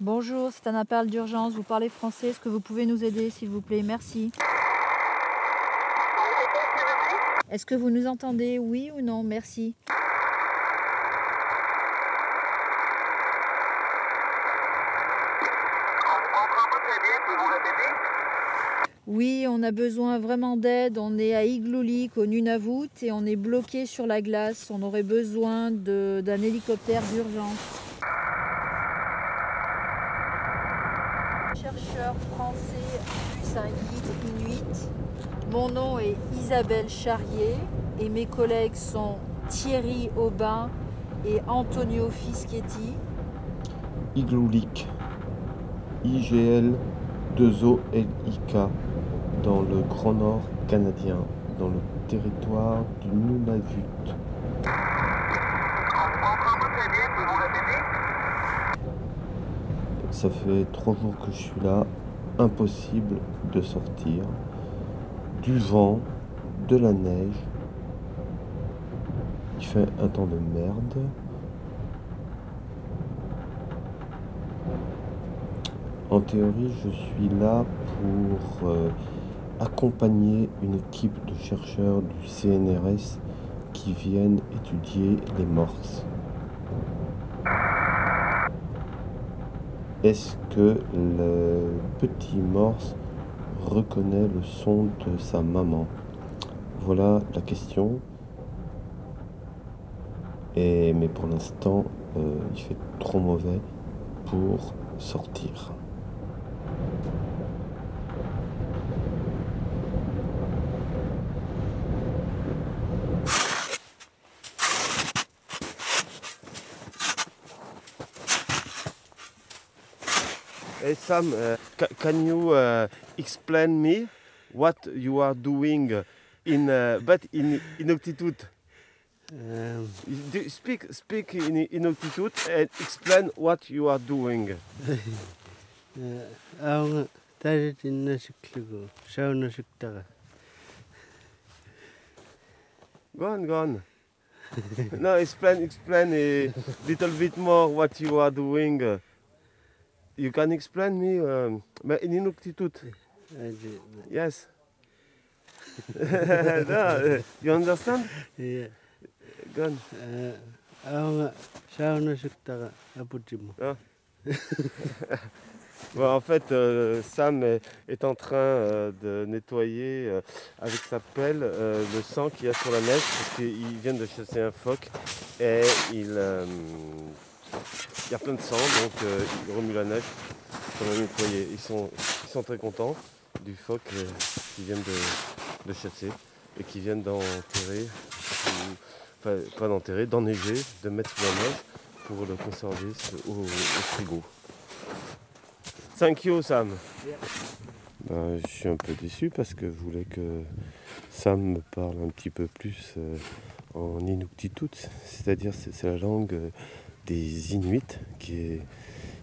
Bonjour, c'est un appel d'urgence. Vous parlez français. Est-ce que vous pouvez nous aider, s'il vous plaît? Merci. Est-ce que vous nous entendez? Oui ou non? Merci. Oui, on a besoin vraiment d'aide. On est à Igloolik, au Nunavut, et on est bloqué sur la glace. On aurait besoin d'un hélicoptère d'urgence. Chercheur français plus un guide inuit. Mon nom est Isabelle Charrier et mes collègues sont Thierry Aubin et Antonio Fischetti. Igloolik, IGL 2OLIK, dans le Grand Nord canadien, dans le territoire du Nunavut. Ça fait trois jours que je suis là, impossible de sortir. Du vent, de la neige. Il fait un temps de merde. En théorie, je suis là pour euh, accompagner une équipe de chercheurs du CNRS qui viennent étudier les morses. Est-ce que le petit morse reconnaît le son de sa maman? Voilà la question. Et, mais pour l'instant, euh, il fait trop mauvais pour sortir. Sam, uh, ca can you uh, explain me what you are doing in uh, but in in altitude? Um, speak speak in, in altitude and explain what you are doing. Go on, go on. no, explain, explain a little bit more what you are doing. You can explain me um, ما inuktitut. Yes. no, you understand? Yeah. Good. Aonga shauna shuktara aputimu. Bon, en fait, euh, Sam est, en train euh, de nettoyer euh, avec sa pelle le sang qu'il y a sur la neige parce qu'il vient de chasser un phoque et il il y a plein de sang donc euh, il remue la neige pour la nettoyer. Ils sont, ils sont très contents du phoque euh, qu'ils viennent de, de chasser et qui viennent d'enterrer, enfin pas d'enterrer, d'enneiger, de mettre sous la neige pour le conserver au, frigo. Thank you, Sam. Ben, je suis un peu déçu parce que je voulais que Sam me parle un petit peu plus euh, en Inuktitut, c'est-à-dire c'est c'est la langue euh, des Inuits qui est,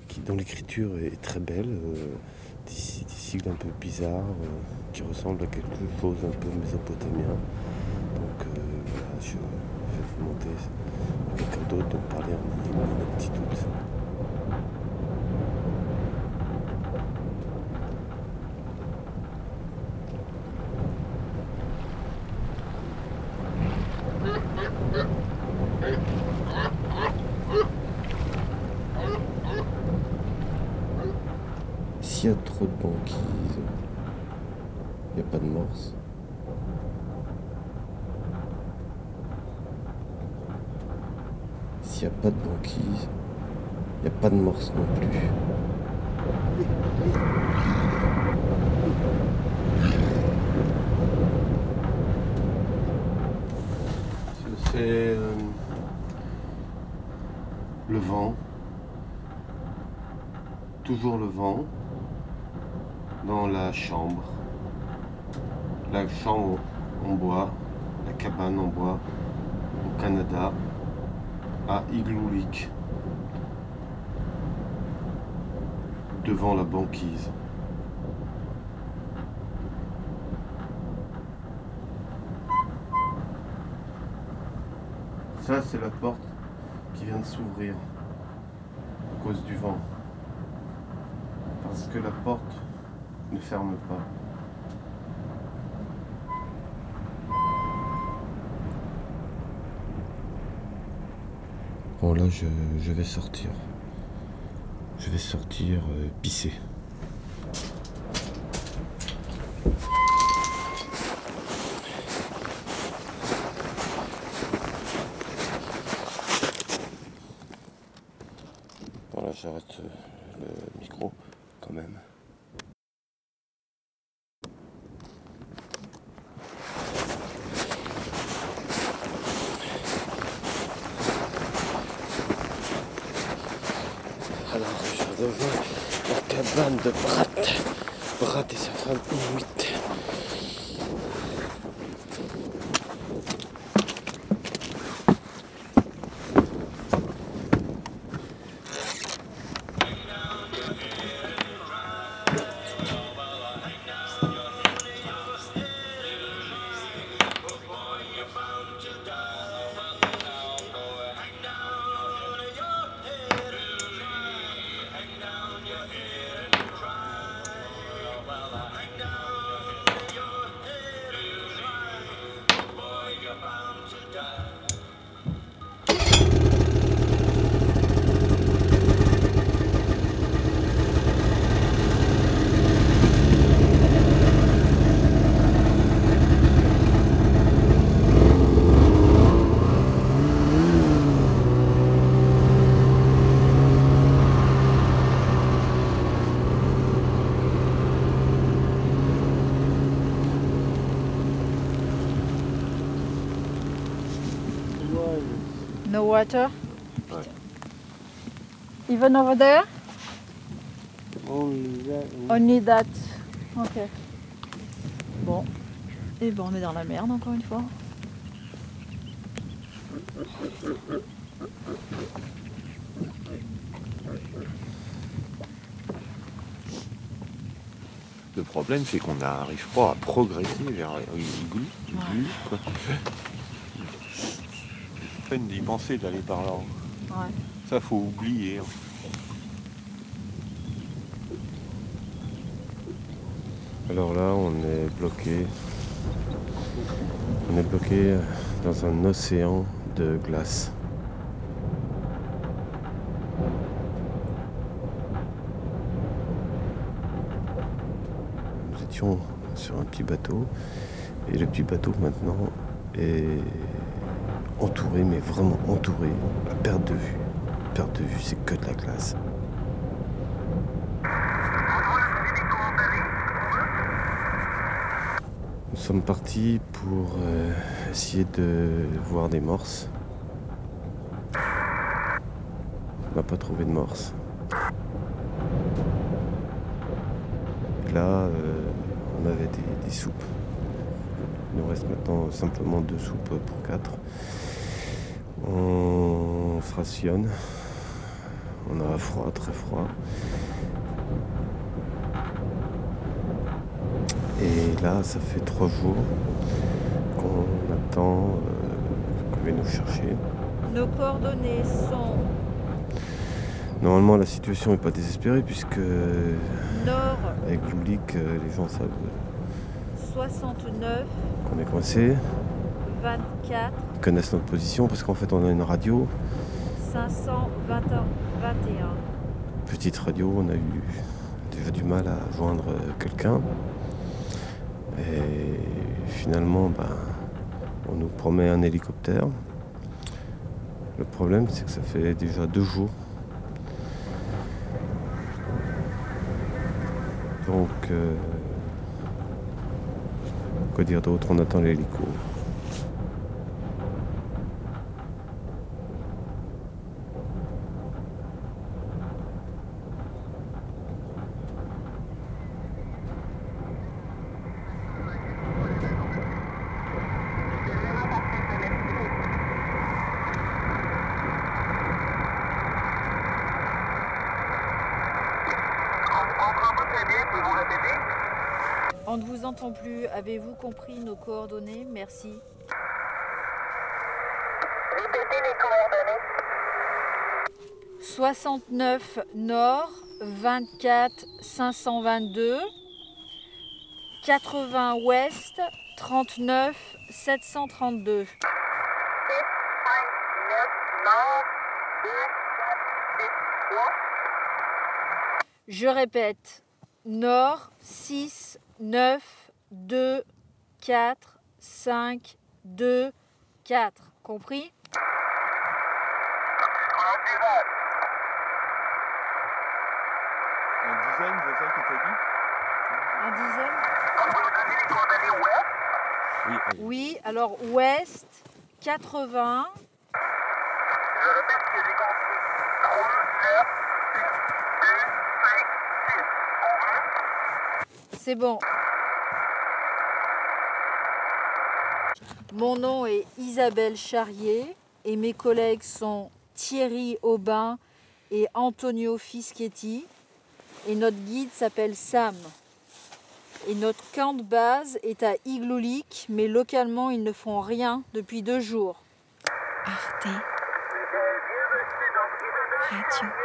qui, dont l'écriture est très belle, euh, des, des sigles un peu bizarres euh, qui ressemblent à quelque chose un peu mésopotamien. Donc euh, voilà, je vais demander à quelqu'un d'autre de parler en Inuktitut. S'il y a trop de banquise, il n'y a pas de morse. S'il n'y a pas de banquise, il n'y a pas de morse non plus. C'est euh, le vent, toujours le vent dans la chambre. La chambre en bois, la cabane en bois au Canada, à Igloolik, devant la banquise. Ça, c'est la porte qui vient de s'ouvrir à cause du vent. Parce que la porte ne ferme pas. Bon là je, je vais sortir. Je vais sortir euh, pisser. Voilà, j'arrête euh, le micro la cabane de Brat. Brat et sa femme Inuit. No water? Even over there? Only that. Only that. Ok. Bon. Et bon, on est dans la merde encore une fois. Le problème, c'est qu'on n'arrive pas à progresser vers igloo, quoi. Peine d'y penser d'aller par là. Ouais. Ça, faut oublier. hein. Alors là, on est bloqué. On est bloqué dans un océan de glace. Nous étions sur un petit bateau et le petit bateau maintenant est entouré, mais vraiment entouré, à perte de vue. Perte de vue, c'est que de la glace. Nous sommes partis pour euh, essayer de voir des morses. On n'a pas trouvé de morses. Et là, euh, on avait des soupes. Il nous reste maintenant simplement deux soupes pour quatre. On se rationne. On a froid, très froid. Et là, ça fait trois jours qu'on attend euh, qu'on vienne nous chercher. Nos coordonnées sont Normalement, la situation n'est pas désespérée puisque nord avec euh, les gens savent euh, 69 qu'on est coincé. 24 Ils connaissent notre position parce qu'en fait, on a une radio, 521. petite radio. On a eu déjà du mal à joindre quelqu'un. Et finalement, ben, on nous promet un hélicoptère. Le problème, c'est que ça fait déjà deux jours. Donc, euh, quoi dire d'autre? On attend l'hélico. On ne vous entend plus. Avez-vous compris nos coordonnées? Merci. Répétez les coordonnées. 69 Nord, 24 522. 80 Ouest, 39 732. Je répète, Nord 6 9 2 4 5 2 4. Compris? En dizaine, c'est ça que tu as dit? Un allez. Oui, alors Ouest 80. C'est bon. Mon nom est Isabelle Charrier et mes collègues sont Thierry Aubin et Antonio Fischetti. Et notre guide s'appelle Sam. Et notre camp de base est à Igloolik, mais localement ils ne font rien depuis deux jours. Arte. Radio.